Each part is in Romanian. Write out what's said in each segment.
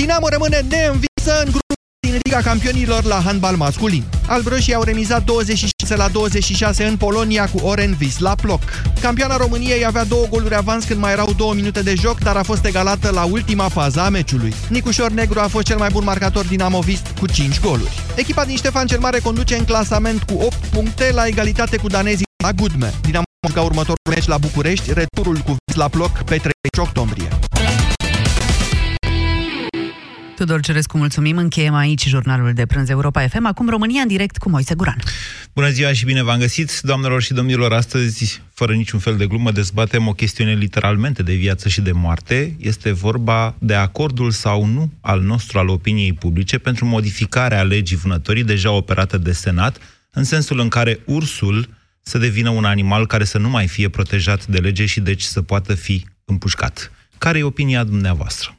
Dinamo rămâne neînvinsă în grupul din Liga Campionilor la handbal masculin. Albroșii au remizat 26 la 26 în Polonia cu Oren Vis la Ploc. Campioana României avea două goluri avans când mai erau două minute de joc, dar a fost egalată la ultima fază a meciului. Nicușor Negru a fost cel mai bun marcator dinamovist cu 5 goluri. Echipa din Ștefan cel Mare conduce în clasament cu 8 puncte la egalitate cu danezii la Gudme. Dinamo ca următorul meci la București, returul cu Vis la Ploc pe 3 octombrie. Tudor Cerescu, mulțumim. Încheiem aici jurnalul de prânz Europa FM. Acum România în direct cu Moise Guran. Bună ziua și bine v-am găsit, doamnelor și domnilor. Astăzi, fără niciun fel de glumă, dezbatem o chestiune literalmente de viață și de moarte. Este vorba de acordul sau nu al nostru, al opiniei publice, pentru modificarea legii vânătorii deja operată de Senat, în sensul în care ursul să devină un animal care să nu mai fie protejat de lege și deci să poată fi împușcat. Care e opinia dumneavoastră?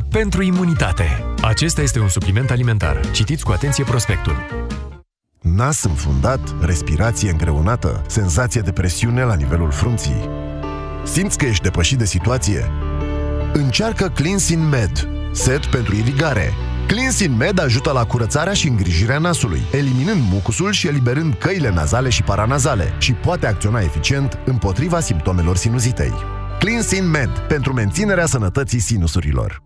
pentru imunitate. Acesta este un supliment alimentar. Citiți cu atenție prospectul. Nas înfundat, respirație îngreunată, senzație de presiune la nivelul frunții. Simți că ești depășit de situație? Încearcă Cleansin Med, set pentru irigare. Cleansin Med ajută la curățarea și îngrijirea nasului, eliminând mucusul și eliberând căile nazale și paranazale și poate acționa eficient împotriva simptomelor sinuzitei. Cleansin Med, pentru menținerea sănătății sinusurilor.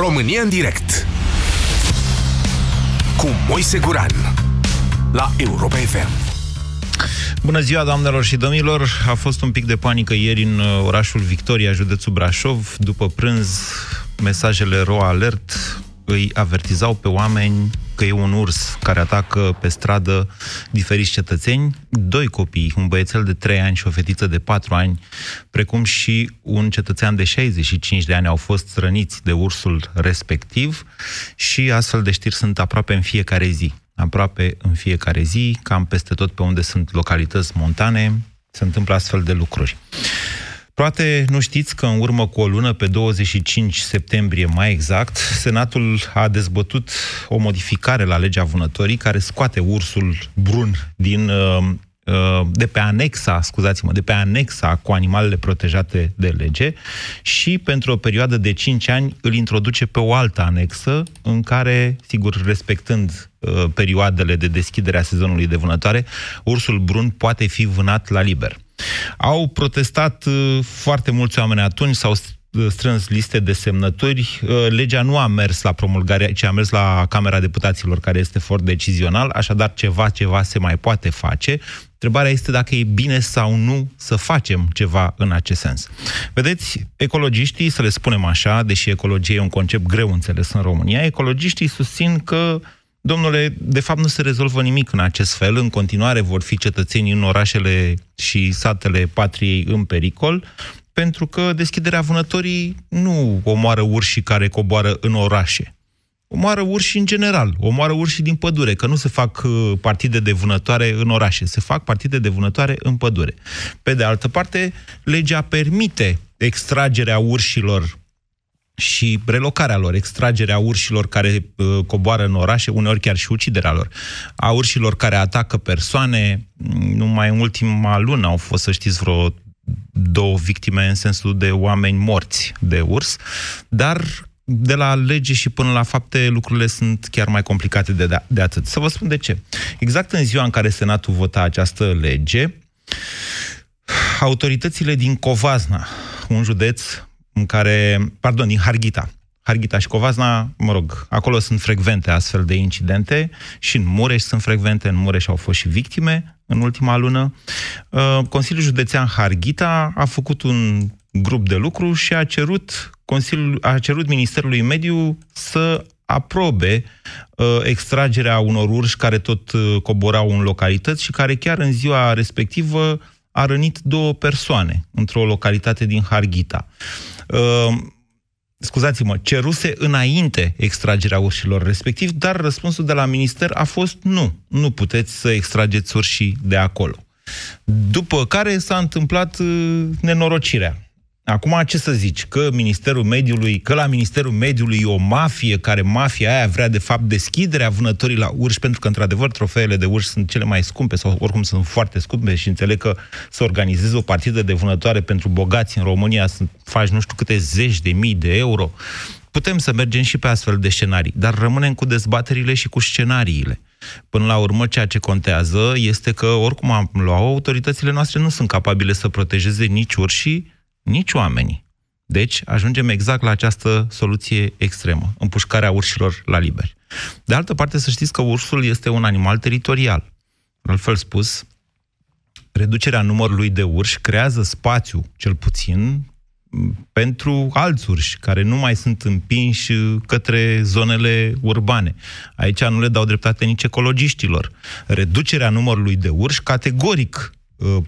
România în direct cu Moise Guran la Europa FM. Bună ziua, doamnelor și domnilor! A fost un pic de panică ieri în uh, orașul Victoria, județul Brașov. După prânz, mesajele RO Alert îi avertizau pe oameni că e un urs care atacă pe stradă diferiți cetățeni, doi copii, un băiețel de 3 ani și o fetiță de 4 ani, precum și un cetățean de 65 de ani au fost răniți de ursul respectiv și astfel de știri sunt aproape în fiecare zi. Aproape în fiecare zi, cam peste tot pe unde sunt localități montane, se întâmplă astfel de lucruri. Poate nu știți că în urmă cu o lună, pe 25 septembrie mai exact, Senatul a dezbătut o modificare la legea vânătorii care scoate ursul brun din, uh, uh, de pe anexa, scuzați-mă, de pe anexa cu animalele protejate de lege și pentru o perioadă de 5 ani îl introduce pe o altă anexă în care, sigur, respectând uh, perioadele de deschidere a sezonului de vânătoare, ursul brun poate fi vânat la liber. Au protestat uh, foarte mulți oameni atunci, s-au strâns liste de semnături. Uh, legea nu a mers la promulgare, ci a mers la Camera Deputaților, care este fort decizional, așadar ceva, ceva se mai poate face. Întrebarea este dacă e bine sau nu să facem ceva în acest sens. Vedeți, ecologiștii, să le spunem așa, deși ecologia e un concept greu înțeles în România, ecologiștii susțin că Domnule, de fapt nu se rezolvă nimic în acest fel. În continuare vor fi cetățenii în orașele și satele patriei în pericol, pentru că deschiderea vânătorii nu omoară urșii care coboară în orașe. omoară urși în general, omoară urși din pădure, că nu se fac uh, partide de vânătoare în orașe, se fac partide de vânătoare în pădure. Pe de altă parte, legea permite extragerea urșilor și relocarea lor, extragerea urșilor care uh, coboară în orașe, uneori chiar și uciderea lor, a urșilor care atacă persoane. Numai în ultima lună au fost, să știți, vreo două victime în sensul de oameni morți de urs, dar de la lege și până la fapte lucrurile sunt chiar mai complicate de, de atât. Să vă spun de ce. Exact în ziua în care Senatul vota această lege, autoritățile din Covazna, un județ în care, pardon, din Harghita, Harghita și Covazna, mă rog, acolo sunt frecvente astfel de incidente și în Mureș sunt frecvente, în Mureș au fost și victime în ultima lună. Uh, Consiliul Județean Harghita a făcut un grup de lucru și a cerut, Consiliul, a cerut Ministerului Mediu să aprobe uh, extragerea unor urși care tot uh, coborau în localități și care chiar în ziua respectivă a rănit două persoane într-o localitate din Harghita. Uh, scuzați-mă, ceruse înainte extragerea urșilor respectiv, dar răspunsul de la minister a fost nu, nu puteți să extrageți urșii de acolo. După care s-a întâmplat uh, nenorocirea. Acum, ce să zici? Că Ministerul Mediului, că la Ministerul Mediului e o mafie, care mafia aia vrea, de fapt, deschiderea vânătorii la urși, pentru că, într-adevăr, trofeele de urși sunt cele mai scumpe, sau oricum sunt foarte scumpe și înțeleg că să organizezi o partidă de vânătoare pentru bogați în România, să faci nu știu câte zeci de mii de euro. Putem să mergem și pe astfel de scenarii, dar rămânem cu dezbaterile și cu scenariile. Până la urmă, ceea ce contează este că, oricum am luat, autoritățile noastre nu sunt capabile să protejeze nici urșii, nici oamenii. Deci ajungem exact la această soluție extremă, împușcarea urșilor la liber. De altă parte, să știți că ursul este un animal teritorial. Altfel spus, reducerea numărului de urși creează spațiu, cel puțin, pentru alți urși care nu mai sunt împinși către zonele urbane. Aici nu le dau dreptate nici ecologiștilor. Reducerea numărului de urși categoric Uh,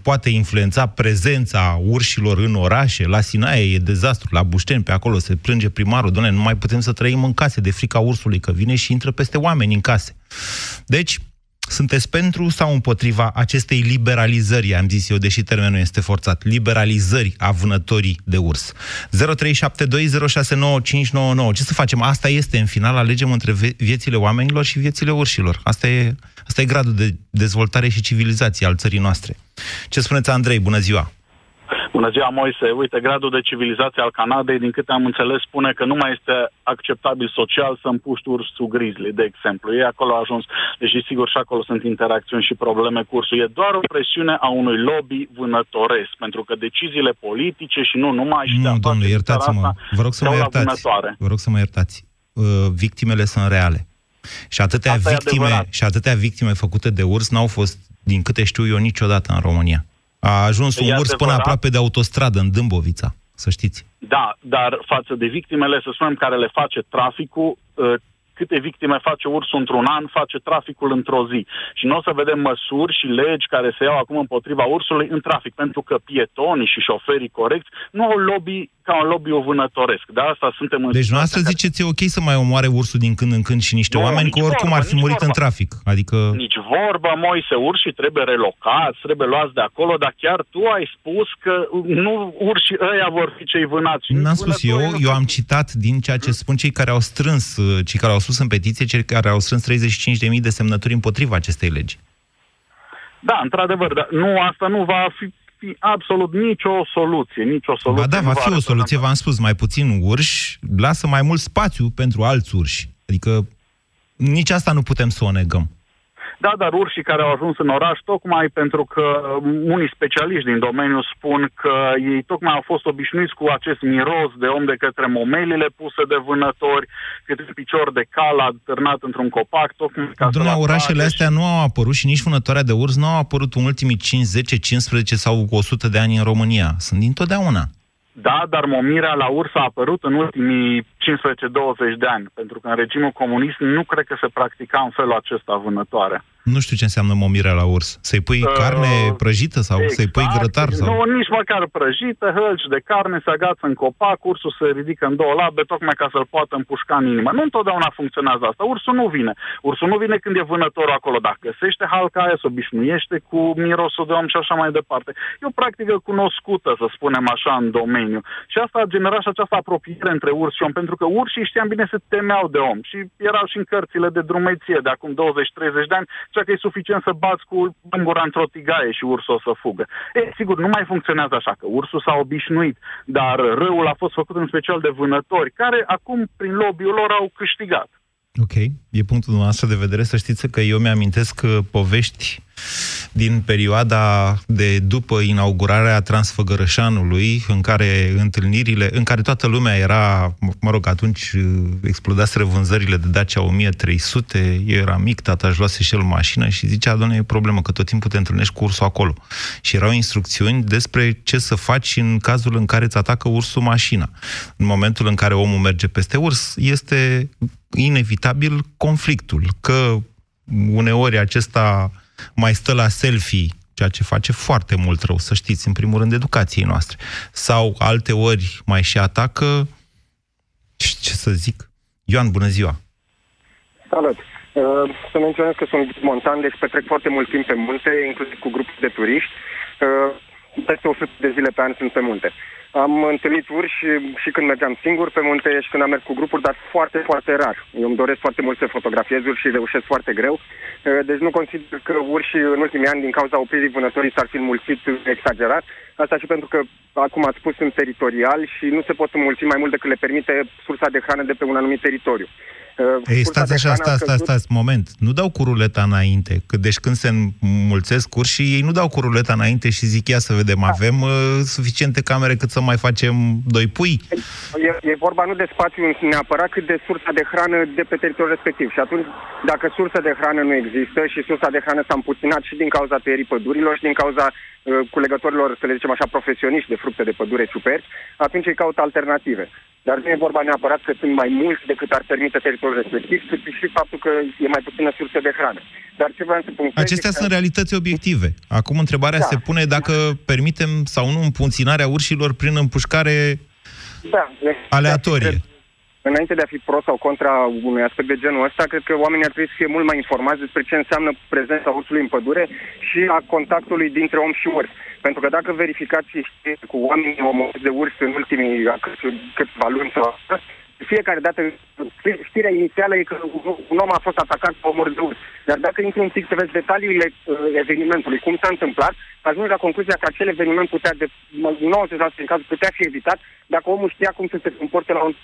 poate influența prezența urșilor în orașe. La Sinaie e dezastru, la Bușteni, pe acolo se plânge primarul, doamne, nu mai putem să trăim în case de frica ursului, că vine și intră peste oameni în case. Deci, sunteți pentru sau împotriva acestei liberalizări, am zis eu, deși termenul este forțat, liberalizări a vânătorii de urs? 0372069599. Ce să facem? Asta este, în final, alegem între viețile oamenilor și viețile urșilor. Asta e, asta e gradul de dezvoltare și civilizație al țării noastre. Ce spuneți, Andrei? Bună ziua! Bună ziua, Moise. Uite, gradul de civilizație al Canadei, din câte am înțeles, spune că nu mai este acceptabil social să împuști ursul grizzly, de exemplu. Ei acolo au ajuns, deși sigur și acolo sunt interacțiuni și probleme cu ursul. E doar o presiune a unui lobby vânătoresc, pentru că deciziile politice și nu numai și Nu, domnule, iertați-mă. Vă rog să mă iertați. Vă rog să mă iertați. Uh, victimele sunt reale. Și atâtea, victime, și atâtea victime făcute de urs n-au fost, din câte știu eu, niciodată în România. A ajuns un urs până aproape de autostradă, în Dâmbovița, să știți. Da, dar față de victimele, să spunem, care le face traficul, ă, câte victime face ursul într-un an, face traficul într-o zi. Și nu o să vedem măsuri și legi care se iau acum împotriva ursului în trafic, pentru că pietonii și șoferii corecți nu au lobby ca un lobby vânătoresc. De asta suntem în Deci nu asta ziceți, e ok să mai omoare ursul din când în când și niște nu, oameni, că oricum vorbă, ar fi murit vorba. în trafic. Adică... Nici vorba, Moise, urșii trebuie relocați, trebuie luați de acolo, dar chiar tu ai spus că nu urșii ăia vor fi cei vânați. N-am spus eu, eu am citat din ceea ce spun cei care au strâns, cei care au spus în petiție, cei care au strâns 35.000 de semnături împotriva acestei legi. Da, într-adevăr, dar nu, asta nu va fi fi absolut nicio soluție, nicio soluție. Ba da, va fi o soluție, v-am spus, mai puțin urși, lasă mai mult spațiu pentru alți urși. Adică nici asta nu putem să o negăm. Da, dar urșii care au ajuns în oraș, tocmai pentru că unii specialiști din domeniu spun că ei tocmai au fost obișnuiți cu acest miros de om de către momelile puse de vânători, câte picior de cal târnat într-un copac, tocmai ca Domnule, orașele astea nu au apărut și nici vânătoarea de urs nu au apărut în ultimii 5, 10, 15 sau 100 de ani în România. Sunt dintotdeauna. Da, dar momirea la urs a apărut în ultimii 15-20 de ani, pentru că în regimul comunist nu cred că se practica în felul acesta vânătoare. Nu știu ce înseamnă momirea la urs. Să-i pui uh, carne prăjită sau exact, să-i pui grătar? Sau... Nu, nici măcar prăjită, hălci de carne, se agață în copac, ursul se ridică în două labe, tocmai ca să-l poată împușca în inimă. Nu întotdeauna funcționează asta. Ursul nu vine. Ursul nu vine când e vânătorul acolo. Dacă găsește halca aia, se obișnuiește cu mirosul de om și așa mai departe. E o practică cunoscută, să spunem așa, în domeniu. Și asta a generat și această apropiere între urs și om, pentru că urșii știam bine se temeau de om. Și erau și în cărțile de drumeție de acum 20-30 de ani, cea că e suficient să bați cu gura într-o tigaie și ursul o să fugă. E, sigur, nu mai funcționează așa, că ursul s-a obișnuit, dar răul a fost făcut în special de vânători, care acum, prin lobby-ul lor, au câștigat. Ok, e punctul dumneavoastră de vedere. Să știți că eu mi-amintesc povești din perioada de după inaugurarea Transfăgărășanului, în care întâlnirile, în care toată lumea era, mă rog, atunci explodaseră vânzările de Dacia 1300, eu eram mic, tata își luase și el mașină și zicea, doamne, e problemă, că tot timpul te întâlnești cu ursul acolo. Și erau instrucțiuni despre ce să faci în cazul în care îți atacă ursul mașina. În momentul în care omul merge peste urs, este inevitabil conflictul, că uneori acesta mai stă la selfie, ceea ce face foarte mult rău, să știți, în primul rând, educației noastre. Sau alte ori mai și atacă, ce să zic, Ioan, bună ziua! Salut! Uh, să menționez că sunt montan, deci petrec foarte mult timp pe munte, inclusiv cu grupuri de turiști. Uh, peste 100 de zile pe an sunt pe munte. Am întâlnit urși și când mergeam singur pe munte și când am mers cu grupuri, dar foarte, foarte rar. Eu îmi doresc foarte mult să fotografiez urși și reușesc foarte greu. Eh, deci nu consider că urși în ultimii ani, din cauza opririi vânătorii, s-ar fi înmulțit exagerat. Asta și pentru că, acum ați spus, sunt teritorial și nu se pot înmulți mai mult decât le permite sursa de hrană de pe un anumit teritoriu. Uh, Ei, stați așa, stați, stați, stați, moment. Nu dau cu ruleta înainte. Că deci când se înmulțesc și ei nu dau cu ruleta înainte și zic, ia să vedem, da. avem uh, suficiente camere cât să mai facem doi pui? E, e vorba nu de spațiu neapărat, cât de sursa de hrană de pe teritoriul respectiv. Și atunci, dacă sursa de hrană nu există și sursa de hrană s-a împuținat și din cauza tăierii pădurilor și din cauza uh, culegătorilor, să le zicem așa, profesioniști de fructe de pădure ciuperci, atunci îi caută alternative. Dar nu e vorba neapărat că sunt mai mulți decât ar permite teritoriul respectiv, cât și faptul că e mai puțină sursă de hrană. Dar ce vreau să punctez Acestea sunt că... realități obiective. Acum întrebarea da. se pune dacă permitem sau nu împunținarea urșilor prin împușcare da, aleatorie. Cred, înainte de a fi pro sau contra unui aspect de genul ăsta, cred că oamenii ar trebui să fie mult mai informați despre ce înseamnă prezența ursului în pădure și a contactului dintre om și urs. Pentru că dacă verificați cu oamenii omorți de urs în ultimii câțiva luni sau fiecare dată, știrea inițială e că un om a fost atacat pe omor de urs. Dar dacă intri un pic să vezi detaliile uh, evenimentului, cum s-a întâmplat, ajungi la concluzia că acel eveniment putea, de 90% din cazul, putea fi evitat dacă omul știa cum să se comporte la un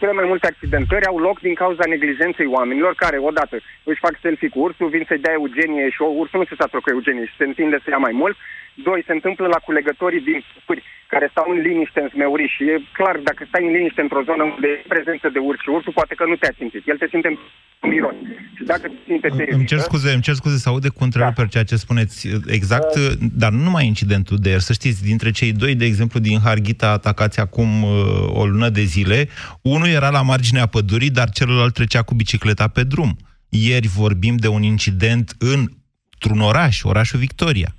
cele mai multe accidentări au loc din cauza neglijenței oamenilor care, odată, își fac selfie cu ursul, vin să-i dea eugenie și o ursul nu se satură cu eugenie și se întinde să ia mai mult. Doi, se întâmplă la culegătorii din pări care stau în liniște în smeuri și e clar, dacă stai în liniște într-o zonă unde e prezență de urși, ursul poate că nu te-a simțit. El te simte în miros. Și dacă te simte te Îmi cer scuze, îmi cer scuze să aude cu întreruper da. ceea ce spuneți exact, uh, dar nu numai incidentul de ieri. Să știți, dintre cei doi, de exemplu, din Harghita atacați acum uh, o lună de zile, unul era la marginea pădurii, dar celălalt trecea cu bicicleta pe drum. Ieri vorbim de un incident într-un oraș, orașul Victoria.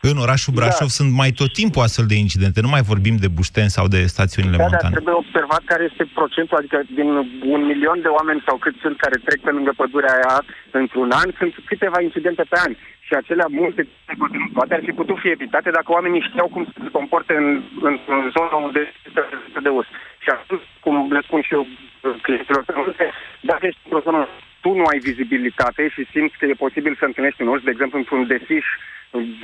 În orașul Brașov da. sunt mai tot timpul astfel de incidente, nu mai vorbim de bușteni sau de stațiunile da, montane. Da, trebuie observat care este procentul, adică din un milion de oameni sau cât sunt care trec pe lângă pădurea aia într-un an, sunt câteva incidente pe an. Și acelea multe, poate ar fi putut fi evitate dacă oamenii știau cum să se comporte în, în, în zona unde este de us. Și atunci, cum le spun și eu clienților, dacă ești într-o zonă, tu nu ai vizibilitate și simți că e posibil să întâlnești un urs, de exemplu, într-un desiș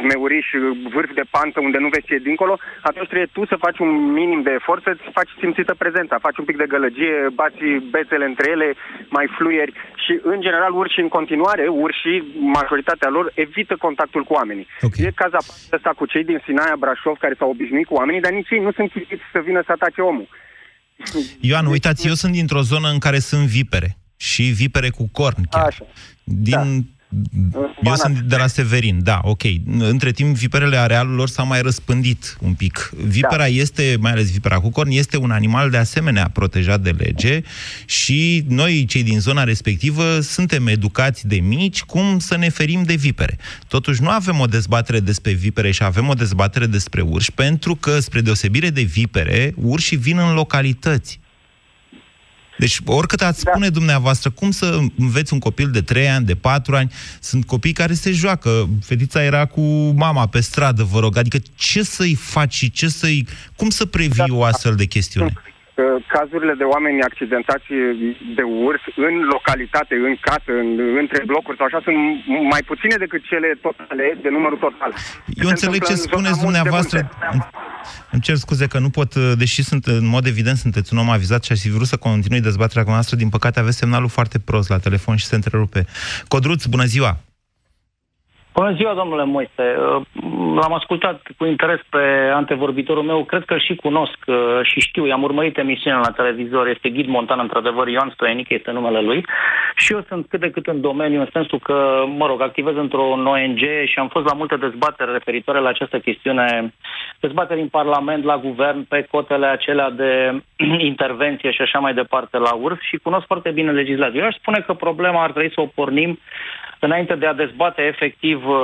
meuriș, vârf de pantă unde nu vezi ce e dincolo, atunci trebuie tu să faci un minim de efort să-ți faci simțită prezența, faci un pic de gălăgie, bați bețele între ele, mai fluieri și, în general, urși în continuare, urși, majoritatea lor, evită contactul cu oamenii. Okay. E caza asta cu cei din Sinaia, Brașov, care s-au obișnuit cu oamenii, dar nici ei nu sunt chitiți să vină să atace omul. Ioan, uitați, eu sunt dintr-o zonă în care sunt vipere și vipere cu corn chiar. Așa. Din da Eu sunt de la Severin, da, ok. Între timp, viperele arealul lor s-a mai răspândit un pic. Vipera da. este, mai ales vipera cu corn, este un animal de asemenea protejat de lege și noi, cei din zona respectivă, suntem educați de mici cum să ne ferim de vipere. Totuși, nu avem o dezbatere despre vipere și avem o dezbatere despre urși, pentru că, spre deosebire de vipere, urșii vin în localități. Deci, oricât ați da. spune dumneavoastră, cum să înveți un copil de 3 ani, de 4 ani, sunt copii care se joacă. Fetița era cu mama pe stradă, vă rog. Adică ce să-i faci și ce să-i... Cum să previi da. o astfel de chestiune? Cazurile de oameni accidentați de urs în localitate, în casă, în, între blocuri sau așa, sunt mai puține decât cele totale, de numărul total. Eu înțeleg ce spuneți dumneavoastră. Îmi cer scuze că nu pot, deși sunt, în mod evident, sunteți un om avizat și aș fi vrut să continui dezbaterea cu noastră, din păcate aveți semnalul foarte prost la telefon și se întrerupe. Codruț, bună ziua! Bună ziua, domnule Moise. Uh, l-am ascultat cu interes pe antevorbitorul meu, cred că și cunosc uh, și știu, i-am urmărit emisiunea la televizor, este Ghid Montan, într-adevăr, Ioan Stoianic este numele lui și eu sunt cât de cât în domeniu, în sensul că, mă rog, activez într-un ONG și am fost la multe dezbateri referitoare la această chestiune, dezbateri în Parlament, la guvern, pe cotele acelea de intervenție și așa mai departe la URF și cunosc foarte bine legislația. Eu aș spune că problema ar trebui să o pornim înainte de a dezbate efectiv uh,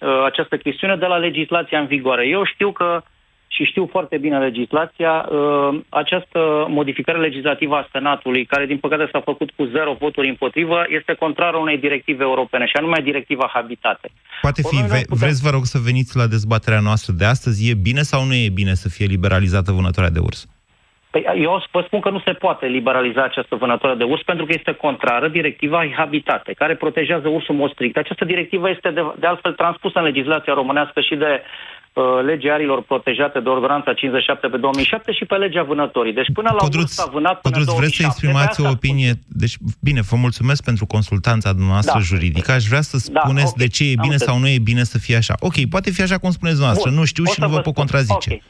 uh, această chestiune de la legislația în vigoare. Eu știu că și știu foarte bine legislația, uh, această modificare legislativă a Senatului, care din păcate s-a făcut cu zero voturi împotrivă, este contrară unei directive europene, și anume directiva Habitate. Poate fi, ve- putem... vreți vă rog să veniți la dezbaterea noastră de astăzi, e bine sau nu e bine să fie liberalizată vânătoarea de urs? Păi eu vă spun că nu se poate liberaliza această vânătoare de urs pentru că este contrară directiva Habitate, care protejează ursul în mod strict. Această directivă este de, de altfel transpusă în legislația românească și de uh, legea arilor protejate de ordonanța 57 pe 2007 și pe legea vânătorii. Deci până la Codruț, vârsta vânat până Codruț, vreți să exprimați o opinie? Deci, bine, vă mulțumesc pentru consultanța dumneavoastră da. juridică. Aș vrea să da, spuneți da, okay. de ce e bine Am sau nu e bine să fie așa. Ok, poate fi așa cum spuneți dumneavoastră. Bun. Nu știu o și nu vă pot contrazice. Okay.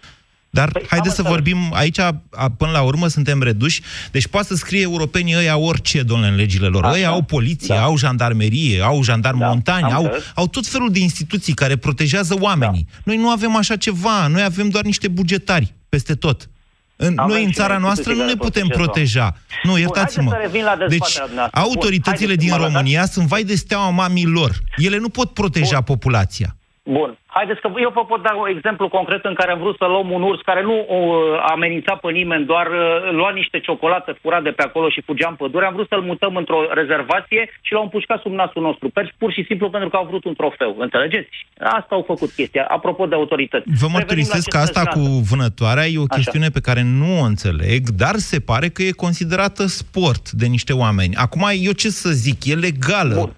Dar păi, haideți să vorbim, aici, a, până la urmă, suntem reduși. Deci poate să scrie europenii ăia orice, domnule, în legile lor. Așa. Ăia au poliție, da. au jandarmerie, au jandarmi da. montani, au, au tot felul de instituții care protejează oamenii. Da. Noi nu avem așa ceva, noi avem doar niște bugetari peste tot. În, noi, în țara noastră, nu ne putem proteja. Nu, iertați-mă. Deci, autoritățile Bun, din România sunt vai de steaua mamii lor. Ele nu pot proteja Bun. populația. Bun. Haideți că eu vă pot da un exemplu concret în care am vrut să luăm un urs care nu uh, amenința pe nimeni, doar uh, lua niște ciocolată furat de pe acolo și fugeam în pădure. Am vrut să-l mutăm într-o rezervație și l-au împușcat sub nasul nostru. Per, pur și simplu pentru că au vrut un trofeu. Înțelegeți? Asta au făcut chestia. Apropo de autorități. Vă mărturisesc că asta cu vânătoarea e o chestiune Așa. pe care nu o înțeleg, dar se pare că e considerată sport de niște oameni. Acum, eu ce să zic, e legală. Bun.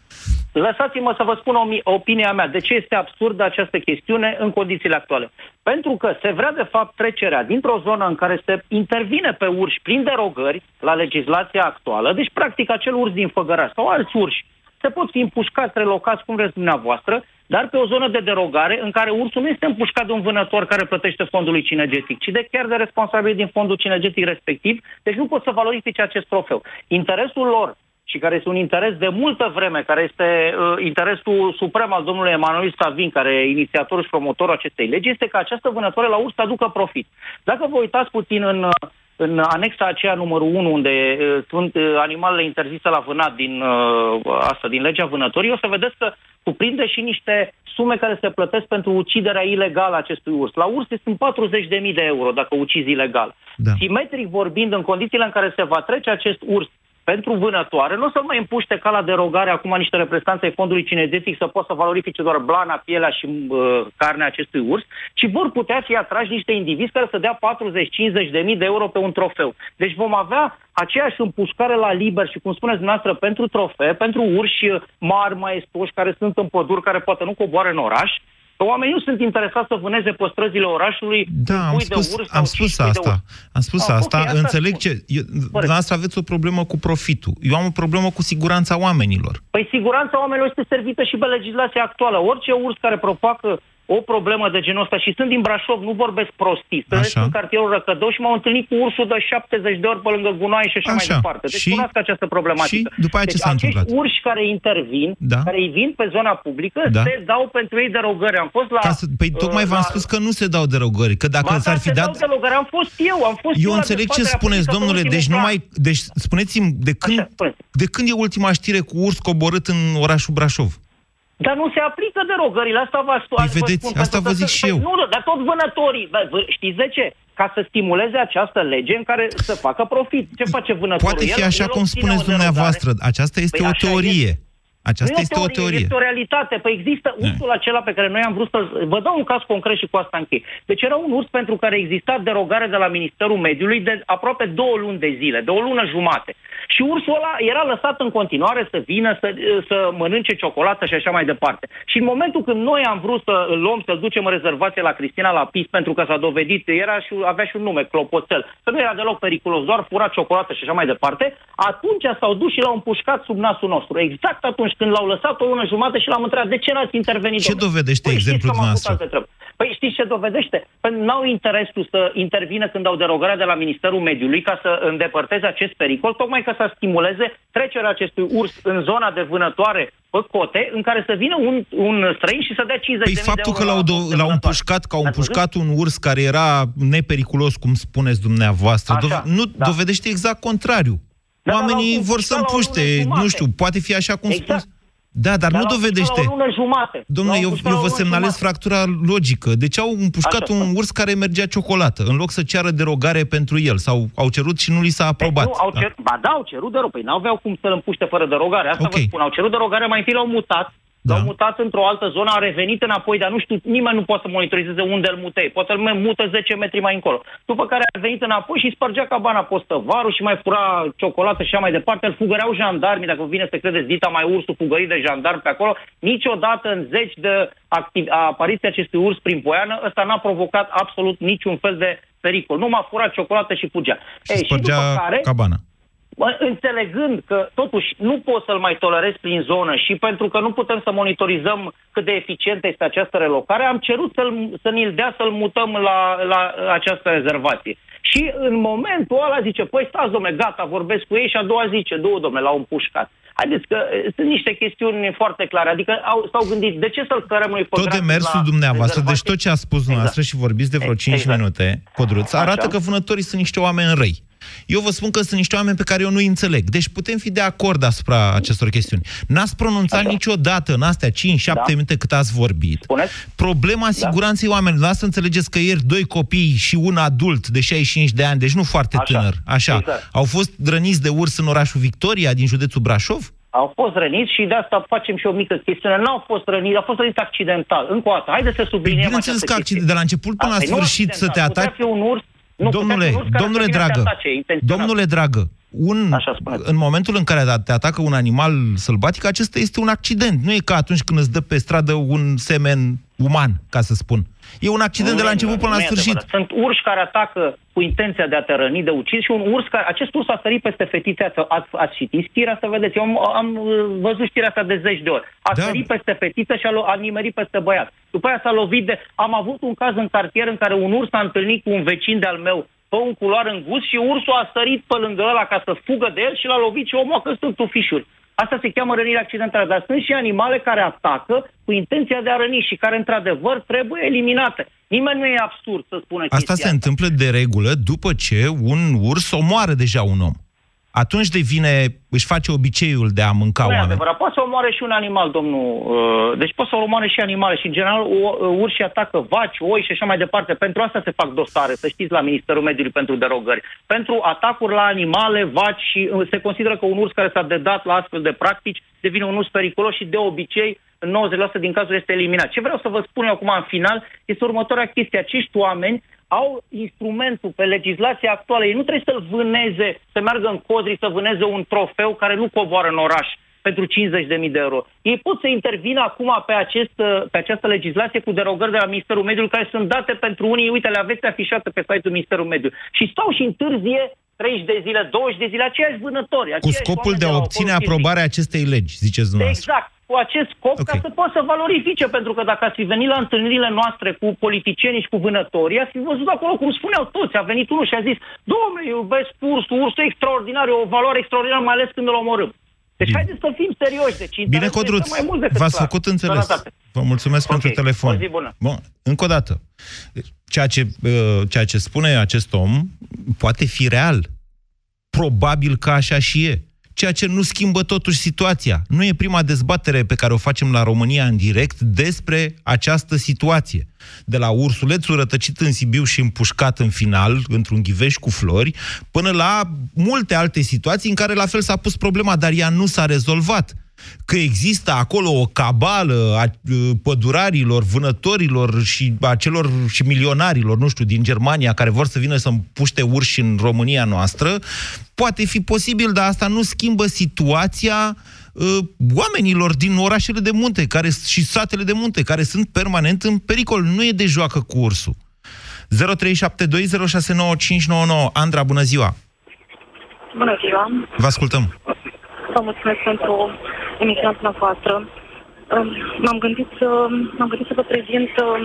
Lăsați-mă să vă spun o, opinia mea. De ce este absurdă această chestiune în condițiile actuale? Pentru că se vrea, de fapt, trecerea dintr-o zonă în care se intervine pe urși prin derogări la legislația actuală, deci, practic, acel urs din Făgăraș sau alți urși, se pot fi împușcați, relocați, cum vreți dumneavoastră, dar pe o zonă de derogare în care ursul nu este împușcat de un vânător care plătește fondului cinegetic, ci de chiar de responsabil din fondul cinegetic respectiv, deci nu pot să valorifice acest trofeu. Interesul lor și care este un interes de multă vreme, care este uh, interesul suprem al domnului Emanuel Savin, care e inițiatorul și promotorul acestei legi, este ca această vânătoare la urs să aducă profit. Dacă vă uitați puțin în, uh, în anexa aceea numărul 1, unde uh, sunt uh, animalele interzise la vânat din, uh, asta, din legea vânătorii, o să vedeți că cuprinde și niște sume care se plătesc pentru uciderea ilegală a acestui urs. La urs sunt 40.000 de euro dacă ucizi ilegal. Da. Simetric vorbind, în condițiile în care se va trece acest urs pentru vânătoare, nu o să mai împuște ca la derogare acum niște reprezentanți ai fondului cinezetic să poată să valorifice doar blana, pielea și uh, carnea acestui urs, ci vor putea fi atrași niște indivizi care să dea 40-50 de mii de euro pe un trofeu. Deci vom avea aceeași împușcare la liber și, cum spuneți dumneavoastră, pentru trofee, pentru urși mari, maestoși, care sunt în păduri, care poate nu coboare în oraș, Oamenii nu sunt interesați să vâneze pe străzile orașului da, am spus, de urs am spus asta. Am spus ah, asta. Okay, Înțeleg asta ce... Eu, dumneavoastră aveți o problemă cu profitul. Eu am o problemă cu siguranța oamenilor. Păi siguranța oamenilor este servită și pe legislația actuală. Orice urs care provoacă o problemă de genul ăsta și sunt din Brașov, nu vorbesc prostii. Sunt în cartierul Răcădău și m-au întâlnit cu ursul de 70 de ori pe lângă gunoaie și așa, Așa. mai departe. Deci Și- cunosc această problematică. și după aia ce deci s-a acești întâmplat? urși care intervin, Da. care îi vin pe zona publică, Da. se dau pentru ei derogări. Am fost la... Ca să, păi tocmai uh, v-am la- spus că nu se dau derogări, că dacă Ba, s-ar da, fi se dat... dau derogări. Am fost eu, am fost Eu la înțeleg ce dezbaterea spuneți, publică pe domnule, ultimul deci nu plan. mai... Deci spuneți-mi, de când, de când e ultima știre cu urs coborât în orașul Brașov? Dar nu se aplică derogările, asta vă, spun. Păi vedeți, spun, asta pentru vă că zic să- și păi eu. Nu, dar tot vânătorii, bă, vă- știți de ce? Ca să stimuleze această lege în care să facă profit. Ce face vânătorul? Poate fi El- așa el cum obține spuneți o derogare. dumneavoastră. Aceasta este Păi o așa teorie. este. Aceasta nu este o teorie. Este o realitate. Păi există ursul acela pe care noi am vrut să Vă dau un caz concret și cu asta închei. Deci era un urs pentru care exista derogare de la Ministerul Mediului de aproape două luni de zile, de o lună jumate. Și ursul ăla era lăsat în continuare să vină, să, să mănânce ciocolată și așa mai departe. Și în momentul când noi am vrut să îl luăm, să-l ducem în rezervație la Cristina la PIS, pentru că s-a dovedit, era și, avea și un nume, Clopoțel, că nu era deloc periculos, doar fura ciocolată și așa mai departe, atunci s-au dus și l-au împușcat sub nasul nostru. Exact atunci când l-au lăsat o lună jumate și l-am întrebat, de ce n-ați intervenit? Ce domnule? dovedește Păi, știți exemplul că m-am dumneavoastră? pus alte întrebări. Păi știți ce dovedește? Păi n-au interesul să intervină când au derogarea de la Ministerul Mediului ca să îndepărteze acest pericol, tocmai ca să stimuleze trecerea acestui urs în zona de vânătoare pe cote, în care să vină un, un străin și să dea 50 Păi de mii faptul de că euro l-au, la do- post de l-au vânătoare. împușcat, că au Ați împușcat un urs care era nepericulos, cum spuneți dumneavoastră, Așa, dov- nu da. dovedește exact contrariu. Da, dar Oamenii l-au vor să împușcat la o împuște, lună jumate. nu știu, poate fi așa cum Exact. spuneți. Da, dar, nu l-au dovedește. împușcat La o lună jumate. Domnule, L-au eu, împușcat eu la o vă lună semnalez jumate. fractura logică. Deci au împușcat Așa, un urs care mergea ciocolată, în loc să ceară derogare pentru el, sau au cerut și nu li s-a aprobat. Nu, au cer... Ba da, au cerut derogare. Păi n-aveau cum să-l împuște fără derogare. Asta Ok. vă spun. Au cerut derogare, mai întâi l-au mutat. Da. L-au mutat într-o altă zonă, a revenit înapoi, dar nu știu, nimeni nu poate să monitorizeze unde îl mutei. Poate îl mută 10 metri mai încolo. După care a revenit înapoi și spărgea cabana postăvarul și mai fura ciocolată și așa mai departe. Îl fugăreau jandarmi, dacă vă vine să credeți, dita mai ursul fugărit de jandarmi pe acolo. Niciodată în zeci de activ- a apariției acestui urs prin Poiană, ăsta n-a provocat absolut niciun fel de pericol. Nu m-a furat ciocolată și fugea. Și Ei, spărgea și după care, cabana. Bă, Înțelegând că totuși nu poți să-l mai tolerezi prin zonă și pentru că nu putem să monitorizăm cât de eficientă este această relocare, am cerut să-l, să ni-l dea să-l mutăm la, la această rezervație. Și în momentul ăla zice, păi stați domnule, gata, vorbesc cu ei și a doua zi zice, două domnule, l-au împușcat. Haideți că e, sunt niște chestiuni foarte clare, adică au, s-au gândit, de ce să-l cărăm noi pe Tot gratis demersul la dumneavoastră, deci rezervație? tot ce a spus dumneavoastră și vorbiți de vreo 5 Exact. minute, Codruț, arată Așa. că vânătorii sunt niște oameni răi. Eu vă spun că sunt niște oameni pe care eu nu-i înțeleg. Deci putem fi de acord asupra acestor chestiuni. N-ați pronunțat Așa. niciodată în astea 5-7 Da. minute cât ați vorbit. Spuneți? Problema siguranței oamenilor. Lasă să înțelegeți că ieri doi copii și un adult de 65 de ani, deci nu foarte Așa. tânăr, așa, Exact. au fost răniți de urs în orașul Victoria din județul Brașov? Au fost răniți și de asta facem și o mică chestiune. N-au fost răniți, au fost răniți accidental. Încă o dată, haideți să subliniem Bineînțeles această că chestie. accident, de la început până la Asta e, nu sfârșit să te accidental. ataci. Putea fi un urs, nu, putea domnule, fi un urs care domnule să vină să dragă, te atace, intenționat. domnule dragă, un, în momentul în care te atacă un animal sălbatic, acesta este un accident. Nu e ca atunci când îți dă pe stradă un semen uman, ca să spun. E un accident Nu de la e început până la adevărat, nu e sfârșit. adevărat. Sunt urși care atacă cu intenția de a te răni, de ucis și un urs care... Acest urs a sărit peste fetițe, ați, ați, ați citit știrea să vedeți. Eu am, am uh, văzut știrea asta de zeci de ori. A da. sărit peste fetiță și a, lo- a nimerit peste băiat. După aia s-a lovit de... Am avut un caz în cartier în care un urs s-a întâlnit cu un vecin de-al meu pe un culoar în gust și ursul a sărit pe lângă ăla ca să fugă de el și l-a lovit și omul a căzut în tufișuri. Asta se cheamă rănire accidentală, dar sunt și animale care atacă cu intenția de a răni și care, într-adevăr, trebuie eliminate. Nimeni nu e absurd să spună Asta chestia se întâmplă de regulă după ce un urs omoară deja un om. Atunci devine, își face obiceiul de a mânca Nu e oameni. adevărat. Poate să omoare și un animal, domnul. uh, Deci poate să omoare și animale și, în general, o- uh, urșii atacă vaci, oi și așa mai departe. Pentru asta se fac dosare, să știți, la Ministerul Mediului pentru derogări. Pentru atacuri la animale, vaci și uh, se consideră că un urs care s-a dedat la astfel de practici devine un urs periculos și de obicei în 90% din cazuri este eliminat. Ce vreau să vă spun eu acum în final este următoarea chestie. Acești oameni au instrumentul pe legislația actuală. Ei nu trebuie să-l vâneze, să meargă în codri, să vâneze un trofeu care nu coboară în oraș pentru 50.000 de euro. Ei pot să intervină acum pe, acest, pe această legislație cu derogări de la Ministerul Mediului, care sunt date pentru unii, uite, le aveți afișate pe site-ul Ministerului Mediului. Și stau și întârzie 30 de zile, 20 de zile, aceiași vânători. Cu aceiași scopul oameni de a la obține Apollo aprobarea acestei legi, ziceți dumneavoastră. Exact. Cu acest scop okay. ca să poată să valorifice, pentru că dacă ați fi venit la întâlnirile noastre cu politicienii și cu vânătorii, ați fi văzut acolo cum spuneau toți, a venit unul și a zis, domnule, iubesc ursul, ursul e extraordinar, e o valoare extraordinară, mai ales când îl omorâm. Deci Bine. haideți să fim serioși. Deci Bine, Codruț, mai mult v-ați clar. făcut înțeles. Sănătate. Vă mulțumesc okay. pentru telefon. O zi bună. Bun, încă o dată. Ceea ce, uh, ceea ce spune acest om poate fi real. Probabil că așa și e ceea ce nu schimbă totuși situația. Nu e prima dezbatere pe care o facem la România în direct despre această situație. De la ursulețul rătăcit în Sibiu și împușcat în final, într-un ghiveș cu flori, până la multe alte situații în care la fel s-a pus problema, dar ea nu s-a rezolvat. Că există acolo o cabală a uh, pădurarilor, vânătorilor și a celor și milionarilor, nu știu, din Germania, care vor să vină să împuște urși în România noastră, poate fi posibil, dar asta nu schimbă situația uh, oamenilor din orașele de munte care, și satele de munte, care sunt permanent în pericol. Nu e de joacă cu ursul. 0372069599. Andra, bună ziua! Bună ziua! Vă ascultăm! Vă mulțumesc pentru emisiunea dumneavoastră. M-am gândit să, m-am gândit să vă prezint um,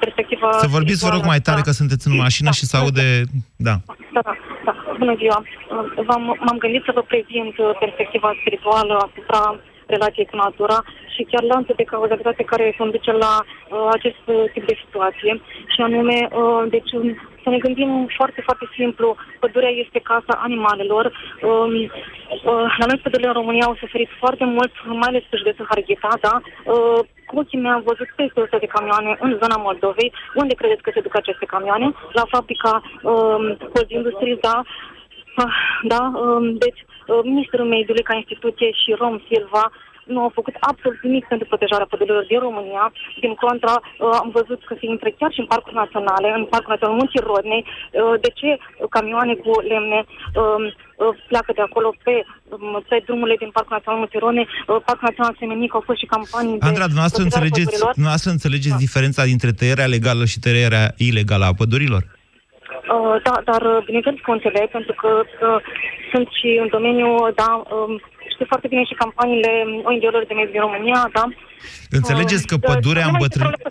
perspectiva... Să vorbiți, vă rog, mai tare, că sunteți în mașină da, și se aude... Da. Da, da, da. Bună ziua. M-am gândit să vă prezint perspectiva spirituală asupra relației cu natura și chiar lanțul de cauzalitate care conduce la uh, acest tip de situație. Și anume, uh, deci, să ne gândim foarte, foarte simplu. Pădurea este casa animalelor. Um, uh, la noi pădurile în România au suferit foarte mult, mai ales județul Harghita, da? Uh, cu ochii mei am văzut peste 100 de camioane în zona Moldovei. Unde credeți că se duc aceste camioane? La fabrica um, Industries, da? Uh, da, um, deci uh, Ministrul Mediului ca instituție și Rom Silva nu au făcut absolut nimic pentru protejarea pădurilor din România. Din contra, uh, am văzut că se intră chiar și în parcuri naționale, în Parcul Național Munții Rodnei. Uh, de ce camioane cu lemne um, uh, pleacă de acolo pe, um, pe drumurile din Parcul Național Munții Rodnei? Parcul Național Semenic au fost și campanii Andra, dumneavoastră înțelegeți, dumneavoastră înțelegeți da. diferența dintre tăierea legală și tăierea ilegală a pădurilor? Uh, da, dar bineînțeles că înțeleg, pentru că uh, sunt și în domeniul, da, um, știu foarte bine și campaniile ONG-urilor de mediu din România, da? Înțelegeți că uh, pădurea îmbătrânește...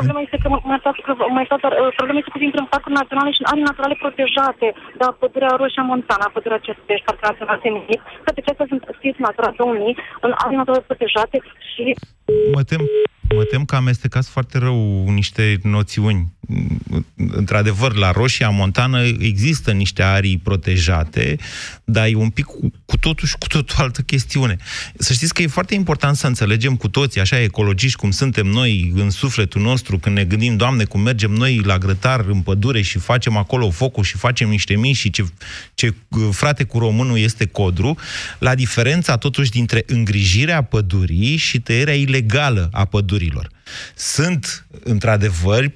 Problema este că, mai stați, că mai stați, dar, uh, problema este că intră în parcuri naționale și în arii naturale protejate, da, pădurea Roșia Montana, pădurea Certești, Parcul Național Seminic, toate acestea sunt scriți Natura 2000 în arii naturale protejate și... Mă tem, mă tem că amestecați foarte rău niște noțiuni într-adevăr, la Roșia Montană există niște arii protejate, dar e un pic cu, cu totul și cu totul altă chestiune. Să știți că e foarte important să înțelegem cu toții, așa ecologiști cum suntem noi în sufletul nostru, când ne gândim, Doamne, cum mergem noi la grătar în pădure și facem acolo focul și facem niște mii și ce, ce frate cu românul este codru, la diferența totuși dintre îngrijirea pădurii și tăierea ilegală a pădurilor. Sunt, într-adevăr,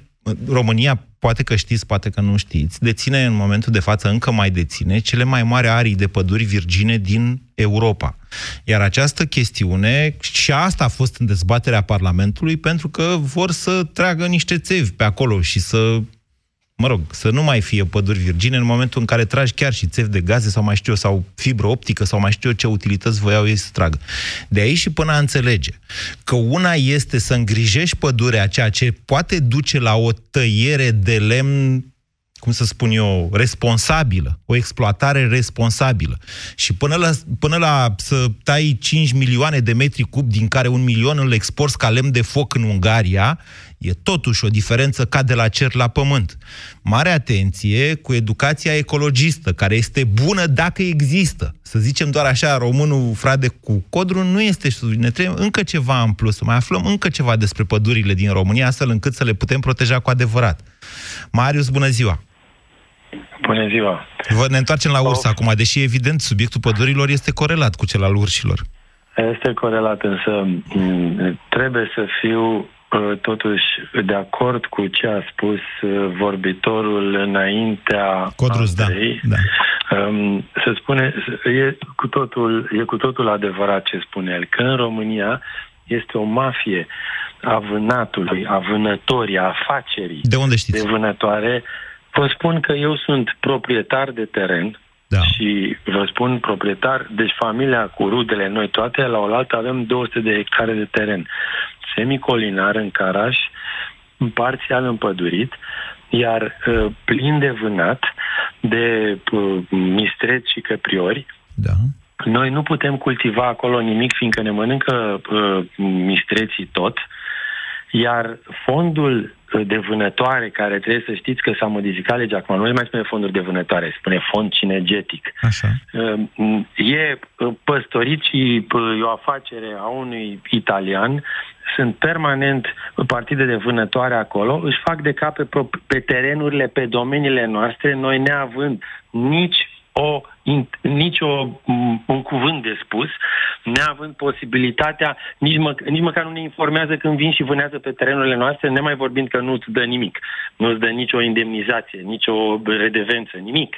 România, poate că știți, poate că nu știți, deține în momentul de față, încă mai deține, cele mai mari arii de păduri virgine din Europa. Iar această chestiune, și asta a fost în dezbaterea Parlamentului, pentru că vor să tragă niște țevi pe acolo și să mă rog, să nu mai fie păduri virgine în momentul în care tragi chiar și țevi de gaze sau mai știu eu, sau fibră optică sau mai știu eu ce utilități voiau ei să tragă. De aici și până a înțelege că una este să îngrijești pădurea, ceea ce poate duce la o tăiere de lemn cum să spun eu, responsabilă, o exploatare responsabilă. Și până la, până la să tai 5 milioane de metri cub, din care un milion îl exporți ca lemn de foc în Ungaria, E totuși o diferență ca de la cer la pământ. Mare atenție cu educația ecologistă, care este bună dacă există. Să zicem doar așa, românul frade cu codru nu este suficient. Ne trebuie încă ceva în plus. Mai aflăm încă ceva despre pădurile din România, astfel încât să le putem proteja cu adevărat. Marius, bună ziua! Bună ziua! Vă ne întoarcem la urs oh. acum, deși evident subiectul pădurilor este corelat cu cel al urșilor. Este corelat, însă trebuie să fiu totuși de acord cu ce a spus uh, vorbitorul înaintea Codrus, da, da. Um, se spune, e cu, totul, e cu totul adevărat ce spune el, că în România este o mafie a vânatului, a vânătorii, a afacerii de, unde știți? de vânătoare. Vă spun că eu sunt proprietar de teren, Da. Și vă spun proprietar, deci familia cu rudele, noi toate, la oaltă avem 200 de hectare de teren. Semicolinar în Caraș, parțial împădurit, iar uh, plin de vânat de uh, mistreți și căpriori. Da. Noi nu putem cultiva acolo nimic, fiindcă ne mănâncă uh, mistreții tot, iar fondul de vânătoare, care trebuie să știți că s-a modificat legea acum, nu mai spune fonduri de vânătoare, spune fond cinegetic. Așa. E păstorit și e o afacere a unui italian, sunt permanent partide de vânătoare acolo, își fac de cap pe, pe terenurile, pe domeniile noastre, noi neavând nici o, nici o, un cuvânt de spus, neavând posibilitatea, nici, mă, nici măcar nu ne informează când vin și vânează pe terenurile noastre, nemai vorbind că nu-ți dă nimic, nu-ți dă nicio indemnizație, nicio redevență, nimic.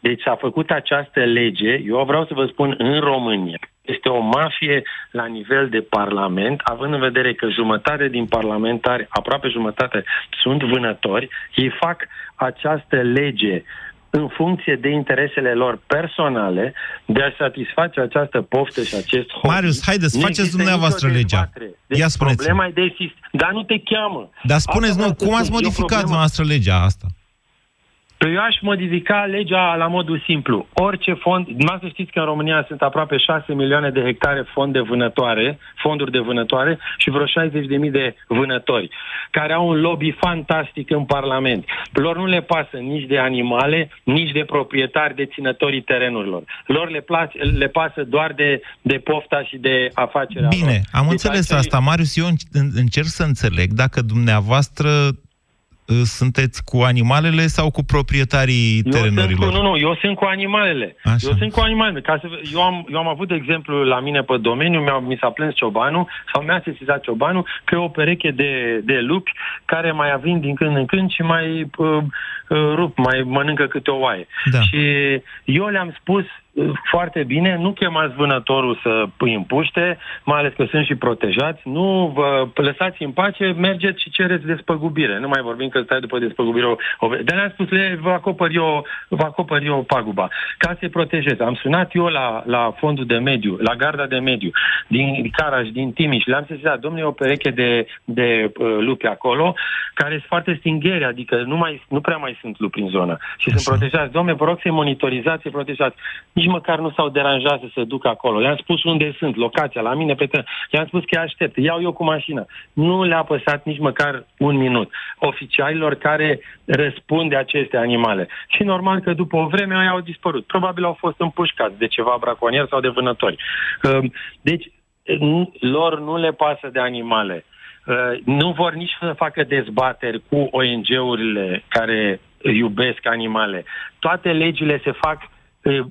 Deci s-a făcut această lege, eu vreau să vă spun, în România, este o mafie la nivel de parlament, având în vedere că jumătate din parlamentari, aproape jumătate, sunt vânători, ei fac această lege în funcție de interesele lor personale, de a satisface această poftă și acest hobby. Marius, haideți, nu faceți dumneavoastră legea. Deci Ia spuneți Problema e de Dar nu te cheamă. Dar spuneți, nu, cum ați modificat dumneavoastră legea asta? Păi eu aș modifica legea la modul simplu. Orice fond, să știți că în România sunt aproape 6 milioane de hectare fond de vânătoare, fonduri de vânătoare și vreo 60.000 de vânători, care au un lobby fantastic în Parlament. Lor nu le pasă nici de animale, nici de proprietari, deținătorii terenurilor. Lor le, place, le pasă doar de, de pofta și de afacerea Bine, lor. am deci înțeles asta, Marius. Eu încerc să înțeleg dacă dumneavoastră sunteți cu animalele sau cu proprietarii eu terenurilor? Sunt cu, nu, nu, eu sunt cu animalele. Așa. Eu sunt cu animalele. Ca să, eu, am, eu am avut, de exemplu, la mine pe domeniu, mi-a, mi s-a plâns ciobanul sau mi-a sesizat ciobanul că e o pereche de, de lupi care mai avin din când în când și mai uh, uh, rup, mai mănâncă câte o oaie. Da. Și eu le-am spus, foarte bine, nu chemați vânătorul să îi împuște, mai ales că sunt și protejați, nu vă lăsați în pace, mergeți și cereți despăgubire. Nu mai vorbim că stai după despăgubire. O, o... Dar le-am spus, le, vă acopăr eu, vă acopăr eu paguba, ca să-i protejez. Am sunat eu la, la fondul de mediu, la garda de mediu, din Caraș, din Timiș, le-am zis, domnule, o pereche de, de uh, lupi acolo, care sunt foarte stingheri, adică nu, mai, nu prea mai sunt lupi în zonă și Așa. sunt protejați. Domnule, vă rog să-i monitorizați, să-i protejați nici măcar nu s-au deranjat să se ducă acolo. Le-am spus unde sunt, locația, la mine pe teren. Le-am spus că aștept, iau eu cu mașină. Nu le-a păsat nici măcar un minut. Oficialilor care răspund de aceste animale. Și normal că după o vreme ei au dispărut. Probabil au fost împușcați de ceva braconier sau de vânători. Ehm, deci, lor nu le pasă de animale. Ehm, nu vor nici să facă dezbateri cu ONG-urile care iubesc animale. Toate legile se fac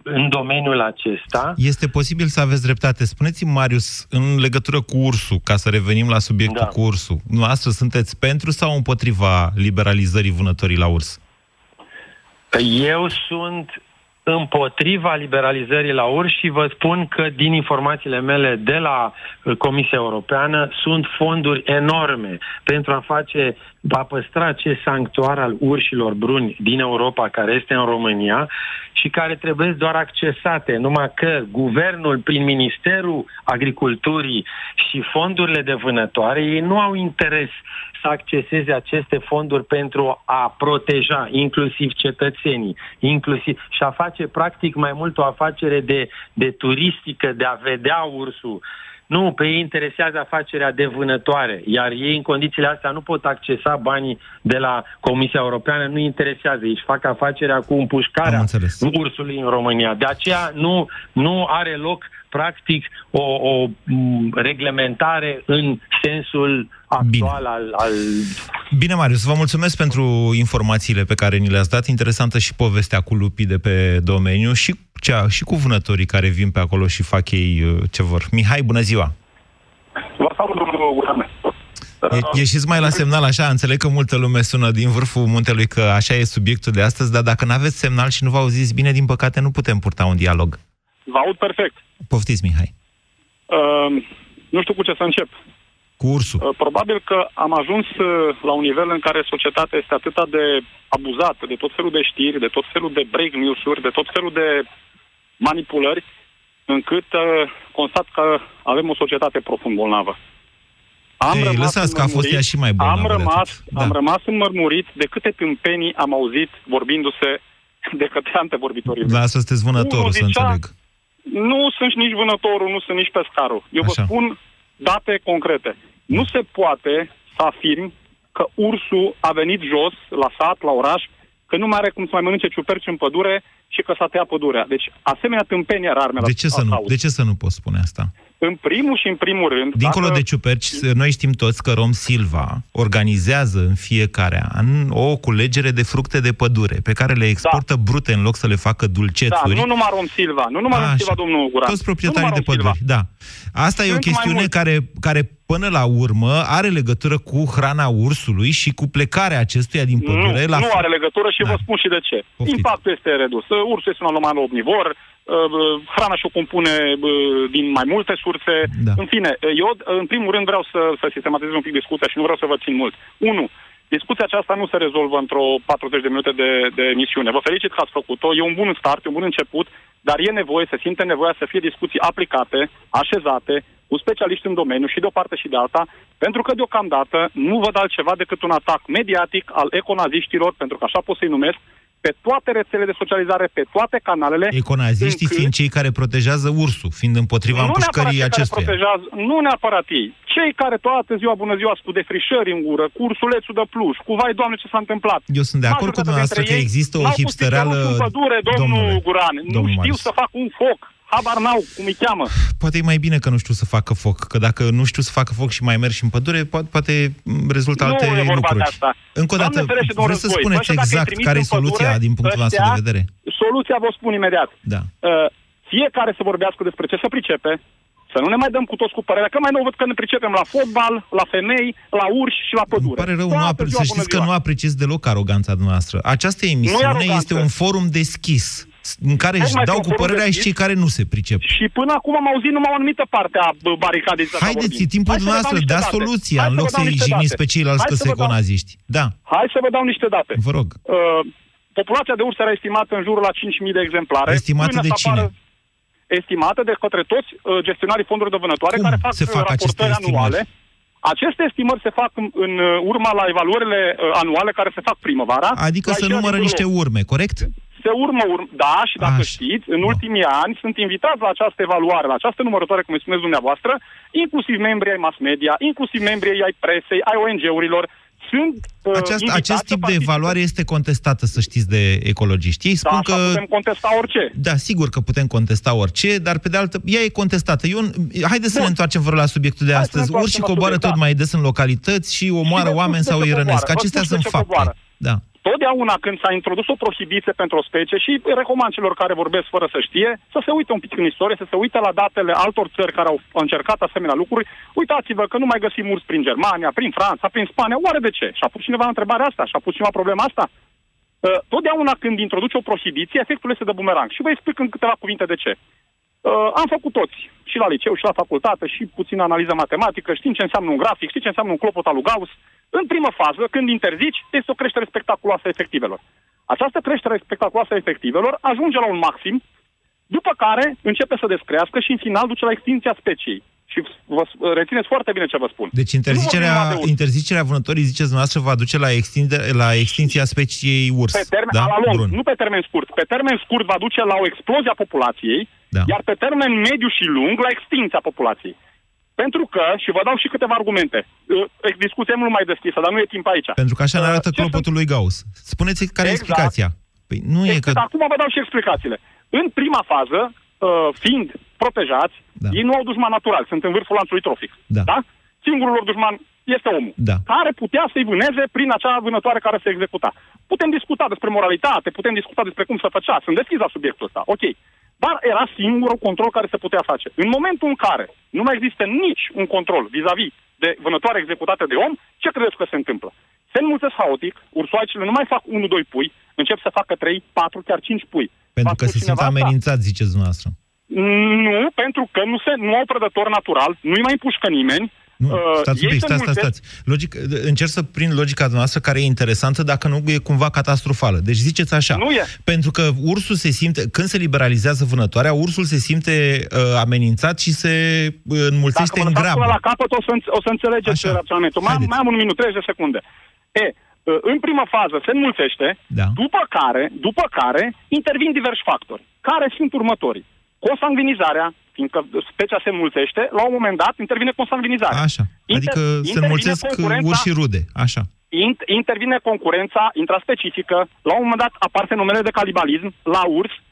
în domeniul acesta. Este posibil să aveți dreptate. Spuneți-mi, Marius, în legătură cu ursul, ca să revenim la subiectul da. cu ursul, noastră sunteți pentru sau împotriva liberalizării vânătorii la urs? Eu sunt împotriva liberalizării la urs și vă spun că din informațiile mele de la uh, Comisia Europeană sunt fonduri enorme pentru a face, a păstra acest sanctuar al urșilor bruni din Europa care este în România și care trebuie doar accesate, numai că guvernul prin Ministerul Agriculturii și fondurile de vânătoare, ei nu au interes să acceseze aceste fonduri pentru a proteja inclusiv cetățenii, inclusiv și a face practic mai mult o afacere de, de turistică, de a vedea ursul. Nu, pe ei interesează afacerea de vânătoare, iar ei în condițiile astea nu pot accesa banii de la Comisia Europeană, nu interesează, ei își fac afacerea cu împușcarea ursului în România. De aceea nu, nu are loc practic o, o reglementare în sensul actual Bine. al, al... Bine, Marius, vă mulțumesc pentru informațiile pe care ni le-ați dat. Interesantă și povestea cu lupii de pe domeniu și, cea, și cu vânătorii care vin pe acolo și fac ei uh, ce vor. Mihai, bună ziua! Vă salut, domnul E, ieșiți mai la semnal așa, înțeleg că multă lume sună din vârful muntelui că așa e subiectul de astăzi, dar dacă nu aveți semnal și nu vă auziți bine, din păcate nu putem purta un dialog. Vă aud perfect. Poftiți, Mihai. Uh, nu știu cu ce să încep. Cu ursul. Uh, probabil că am ajuns uh, la un nivel în care societatea este atât de abuzată de tot felul de știri, de tot felul de break news-uri, de tot felul de manipulări, încât uh, constat că avem o societate profund bolnavă. Ei, lăsați că a fost ea și mai bolnavă am de rămas, atât. Da. am rămas înmărmurit de câte tâmpenii am auzit vorbindu-se de către antevorbitorii. mei. Da, să sunteți vânătorul, Unul să zicea- înțeleg. Nu sunt nici vânătorul, nu sunt nici pescarul. Eu vă Așa. spun date concrete. Nu se poate să afirm că ursul a venit jos, la sat, la oraș, că nu mai are cum să mai mănânce ciuperci în pădure și că s-a tăiat pădurea. Deci, asemenea tâmpenie rare De ce, să nu, de ce să nu poți spune asta? În primul și în primul rând... Dincolo dacă- de ciuperci, noi știm toți că Rom Silva organizează în fiecare an o culegere de fructe de pădure, pe care le exportă brute în loc să le facă Da, dulcețuri. nu numai Rom Silva, nu numai Rom Așa. Silva, domnul Guran. Toți proprietarii Nu de numai Rom păduri, da. Asta e o Sunt mai chestiune mulți. care, care până la urmă are legătură cu hrana ursului și cu plecarea acestuia din pădure. Nu, la nu are legătură și Da. vă spun și de ce. Poftiți. Impactul este redus. Uh, Ursul este un animal omnivor, uh, uh, hrana și-o compune uh, din mai multe surse. Da. În fine, uh, eu uh, în primul rând vreau să, să sistematizez un pic discuția și nu vreau să vă țin mult. Unu, discuția aceasta nu se rezolvă într-o 40 de minute de, de emisiune. Vă felicit că ați făcut-o, e un bun start, e un bun început, dar e nevoie, se simte nevoia să fie discuții aplicate, așezate, cu specialiști în domeniu și de o parte și de alta, pentru că deocamdată nu văd altceva decât un atac mediatic al econaziștilor, pentru că așa pot să-i numesc, pe toate rețelele de socializare, pe toate canalele. Econaziștii încât- fiind cei care protejează ursul, fiind împotriva nu neapărat împușcării cei care acestuia. protejează, nu neapărat ei. Cei care toată ziua, bună ziua, cu defrișări în gură, cu ursulețul de pluș, cu vai, doamne, ce s-a întâmplat. Eu sunt de acord cu Majoritatea dumneavoastră dintre că ei există o n-au pus hipstereală, piciorul în pădure, domnul domnule, Guran. Nu domnul știu Marius. să fac un foc. Habar n-au, cum îi cheamă. Poate e mai bine că nu știu să facă foc, că dacă nu știu să facă foc și mai merg și în pădure, poate, poate rezultă Nu alte e vorba lucruri. de asta. Încă o dată, Doamne ferește, domnul vreți să Război, spuneți ăștia dacă îi exact trimiți care e în pădure, soluția din punctul nostru de ăștia- vedere? Soluția vă spun imediat. Da. Uh, fiecare să vorbească despre ce se pricepe, să nu ne mai dăm cu toți cu părerea, că mai nou văd că ne pricepem la fotbal, la femei, la urși și la pădure. Îmi pare rău, nu Toată apre, ziua, să bună știți că ziua. nu apreciez deloc aroganța dumneavoastră. Această emisiune aroganță. este un forum deschis, în care își Tocmai dau că un cu forum părerea și deschis- cei care nu se pricep. Și până acum am auzit numai o anumită parte a bă, baricadei. să Haideți, vorbim. e timpul Hai să vă dau dumneavoastră, niște dați date. soluția, Hai în să loc vă dau să-i niște jigniți date. pe ceilalți Hai că să sunt vă dau- econaziști. Da, Hai să vă dau niște date. vă rog. Uh, populația de urs era estimată în jurul la 5.000 de exemplare. Estimată Până de să apară- cine? Estimată de către toți uh, gestionarii fondurilor de vânătoare Cum care fac, se uh, fac aceste raportări estimări? anuale. Aceste estimări se fac în, în uh, urma la evaluările uh, anuale care se fac primăvara. Adică la să ieșirea numără din niște buletin. urme, corect? Se urmă, urm, da, și dacă Așa. știți, în ultimii ani sunt invitați la această evaluare, la această numărătoare, cum îi spuneți dumneavoastră, inclusiv membrii ai mass media, inclusiv membrii ai presei, ai ONG-urilor, sunt uh, Aceast, invitați acest să tip de participe. evaluare este contestată, să știți, de ecologiști. Ei Da, spun așa că... putem contesta orice. Da, sigur că putem contesta orice, dar pe de altă... Ea e contestată. Eu... Haideți să Bun. ne întoarcem vă rog, la subiectul de Hai să ne astăzi. întoarcem Urșii la coboară subiect, tot da. mai des în localități și omoară Și vă oameni spun sau de îi ce rănesc. coboară. Vă Acestea spun sunt de ce fapte. coboară. Da. Totdeauna când s-a introdus o prohibiție pentru o specie și recomand celor care vorbesc fără să știe să se uite un pic în istorie, să se uite la datele altor țări care au încercat asemenea lucruri. Uitați-vă că nu mai găsim urs prin Germania, prin Franța, prin Spania. Oare de ce? Și-a pus cineva întrebarea asta? Și-a pus cineva problema asta? Uh, Totdeauna când introduce o prohibiție, efectul este de bumerang. Și vă explic în câteva cuvinte de ce. Uh, am făcut toți, și la liceu, și la facultate, și puțin analiză matematică, știm ce înseamnă un grafic, știm ce înseamnă un clopot al lui Gauss. În primă fază, când interzici, este o creștere spectaculoasă a efectivelor. Această creștere spectaculoasă a efectivelor ajunge la un maxim, după care începe să descrească și în final duce la extinția speciei. Și vă rețineți foarte bine ce vă spun. Deci Nu interzicerea, vorbim numai de urs. interzicerea vânătorii, ziceți dumneavoastră, va duce la, extinde, la extinția speciei urs. Pe termen, da? la lung, Brun. nu pe termen scurt. Pe termen scurt va duce la o explozie a populației, Da. iar pe termen mediu și lung la extinția populației. Pentru că, și vă dau și câteva argumente, uh, discuția e mult mai deschisă, dar nu e timp aici. Pentru că așa ne arată Uh, ce clopotul lui Gauss. Spuneți care e Exact. explicația. Păi nu e că... Exact, Acum vă dau și explicațiile. În prima fază, uh, fiind protejați, Da. ei nu au dușman natural, sunt în vârful lanțului trofic. Da. da? Singurul lor dușman este omul, Da. care putea să-i vâneze prin acea vânătoare care se executa. Putem discuta despre moralitate, putem discuta despre cum se făcea, sunt deschis la subiectul ăsta, ok. Dar era singurul control care se putea face. În momentul în care nu mai există nici un control vis-a-vis de vânătoare executate de om, ce credeți că se întâmplă? Se înmulțesc haotic, ursoaicele nu mai fac 1-2 pui, încep să facă 3, 4, chiar 5 pui. Pentru V-a că spus se simt cineva asta? amenințați, ziceți dumneavoastră. Nu, pentru că nu, se, nu au prădător natural, nu-i mai împușcă nimeni, Nu, Uh, stați un ei pic, se stați, stați, înmulțesc. stați. Logic, încerc să prind logica noastră care e interesantă, dacă nu e cumva catastrofală. Deci ziceți așa, Nu e. pentru că ursul se simte, când se liberalizează vânătoarea, ursul se simte uh, amenințat și se uh, înmulțește Dacă în mă lăsați grabă. până la capăt, o să, înț- o să înțelegeți raționamentul. Mai, mai am un minut, 30 de secunde. E, uh, în prima fază se înmulțește, da. după care, după care intervin diversi factori. Care sunt următorii? Consanguinizarea, fiindcă specia se înmulțește, la un moment dat intervine consanguinizarea. Așa. Adică se intervine înmulțesc concurența- urși rude. Așa. int- intervine concurența intraspecifică, la un moment dat apar fenomenele de calibalism la urs, uh,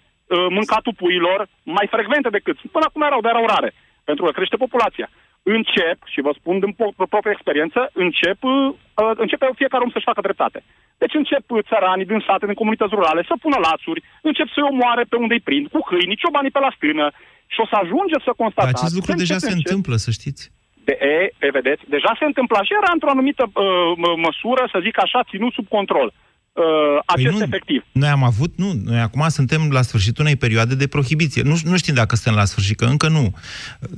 mâncatul puilor, mai frecvente decât. Până acum erau, dar erau rare, pentru că crește populația. Încep, și vă spun din po- proprie experiență, încep, uh, uh, începe fiecare om să-și facă dreptate. Deci încep uh, țăranii din sate, din comunități rurale, să pună lațuri, încep să-i omoare pe unde îi prind, cu câini, ciobanii pe la stână, și o să ajunge să Dar constatați... acest lucru că deja încet, se încet- întâmplă, să știți. de, e, e, vedeți, deja se întâmpla și era într-o anumită uh, mă- măsură, să zic așa, ținut sub control uh, acest Păi nu, efectiv. Noi am avut, nu, noi acum suntem la sfârșitul unei perioade de prohibiție. Nu, nu știm dacă suntem la sfârșit, că încă nu.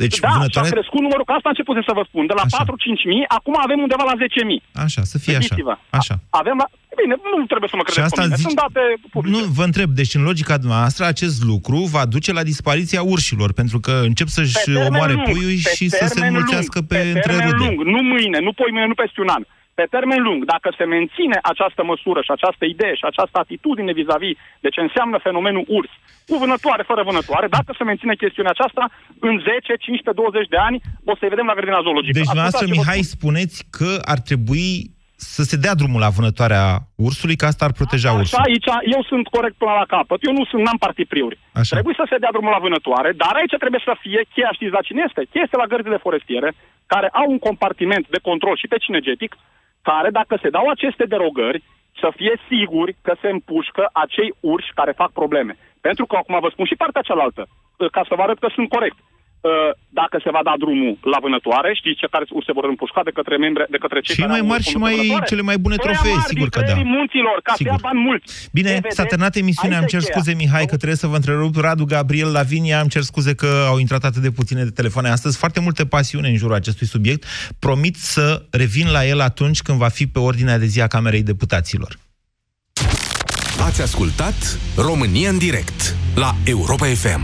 Deci da, și a vânătoarea... crescut numărul, că asta a început să vă spun, de la 4-5 mii, acum avem undeva la 10 mii. Așa, să fie așa. Gândiți-vă. Așa. Avem la... Bine, nu trebuie să mă Și credeți asta pe mine, zici- sunt date publice. Nu, vă întreb, deci în logica dumneavoastră acest lucru va duce la dispariția urșilor, pentru că încep să-și Pe termen omoare lung, puiul pe și să se termen înmulțească lung, pe, între termen rude. lung, nu mâine, nu poi mâine, nu peste un an. Pe termen lung, dacă se menține această măsură și această idee și această atitudine vis-a-vis de ce înseamnă fenomenul urs, cu vânătoare, fără vânătoare, dacă se menține chestiunea aceasta, în 10, 15, 20 de ani o să-i vedem la grădina zoologică. Deci, dumneavoastră, Ascultați ce vă Mihai, spuneți că ar trebui să se dea drumul la vânătoarea ursului, că asta ar proteja ursul. Așa, aici eu sunt corect până la capăt. Eu nu sunt, n-am partipriuri. Așa. Trebuie să se dea drumul la vânătoare, dar aici trebuie să fie cheia, știți la cine este? Cheia este la gărzile forestiere, care au un compartiment de control și pe cinegetic, care, dacă se dau aceste derogări, să fie siguri că se împușcă acei urși care fac probleme. Pentru că, acum vă spun și partea cealaltă, ca să vă arăt că sunt corect. Uh, Dacă se va da drumul la vânătoare, știți ce care urși se vor împușca de către membre, de către cei Cei care mai au mari și fondul de mai, vânătoare? cele mai bune Cei trofee, mari sigur din că da. creierii munților, ca să Sigur. ia bani mulți. Bine, E, s-a vedeți? terminat emisiunea, Aici îmi cer e cheia. scuze, Mihai, că trebuie să vă întrerup. Radu, Gabriel, Lavinia, îmi cer scuze că au intrat atât de puține de telefoane astăzi. Foarte multă pasiune în jurul acestui subiect. Promit să revin la el atunci când va fi pe ordinea de zi a Camerei Deputaților. Ați ascultat România în direct la Europa FM.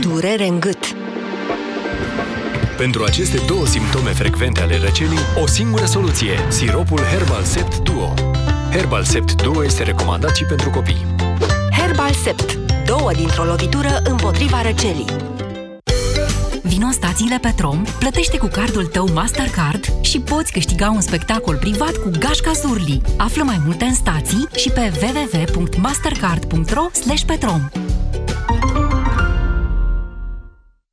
Durere în gât. Pentru aceste două simptome frecvente ale răcelii, o singură soluție, siropul Herbal Sept Duo. Herbal Sept Duo este recomandat și pentru copii. Herbal Sept. Două dintr-o lovitură împotriva răcelii. Vino în stațiile Petrom, plătește cu cardul tău Mastercard și poți câștiga un spectacol privat cu Gașca Zurli. Află mai multe în stații și pe www.mastercard.ro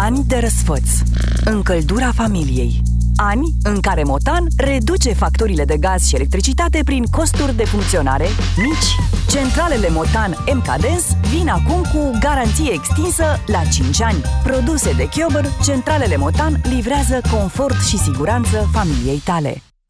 Ani de răsfăț. Încăldura familiei. Ani în care Motan reduce facturile de gaz și electricitate prin costuri de funcționare mici. Centralele Motan MKDens vin acum cu garanție extinsă la 5 ani. Produse de Chiober, centralele Motan livrează confort și siguranță familiei tale.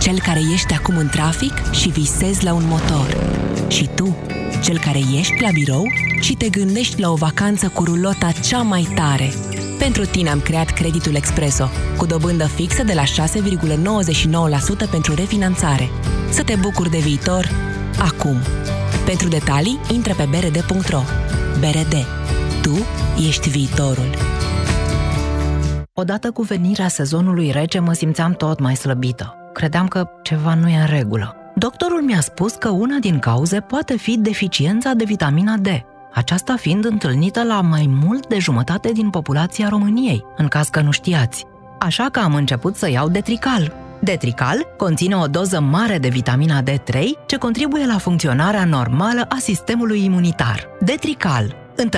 cel care ești acum în trafic și visezi la un motor. Și tu, cel care ești la birou și te gândești la o vacanță cu rulota cea mai tare. Pentru tine am creat creditul Expreso, cu dobândă fixă de la 6,99% pentru refinanțare. Să te bucuri de viitor acum. Pentru detalii, intră pe brd.ro. BRD. Tu ești viitorul. Odată cu venirea sezonului rece mă simțeam tot mai slăbită. Credeam că ceva nu e în regulă. Doctorul mi-a spus că una din cauze poate fi deficiența de vitamina D, aceasta fiind întâlnită la mai mult de jumătate din populația României, în caz că nu știați. Așa că am început să iau Detrical. Detrical conține o doză mare de vitamina D3 ce contribuie la funcționarea normală a sistemului imunitar. Detrical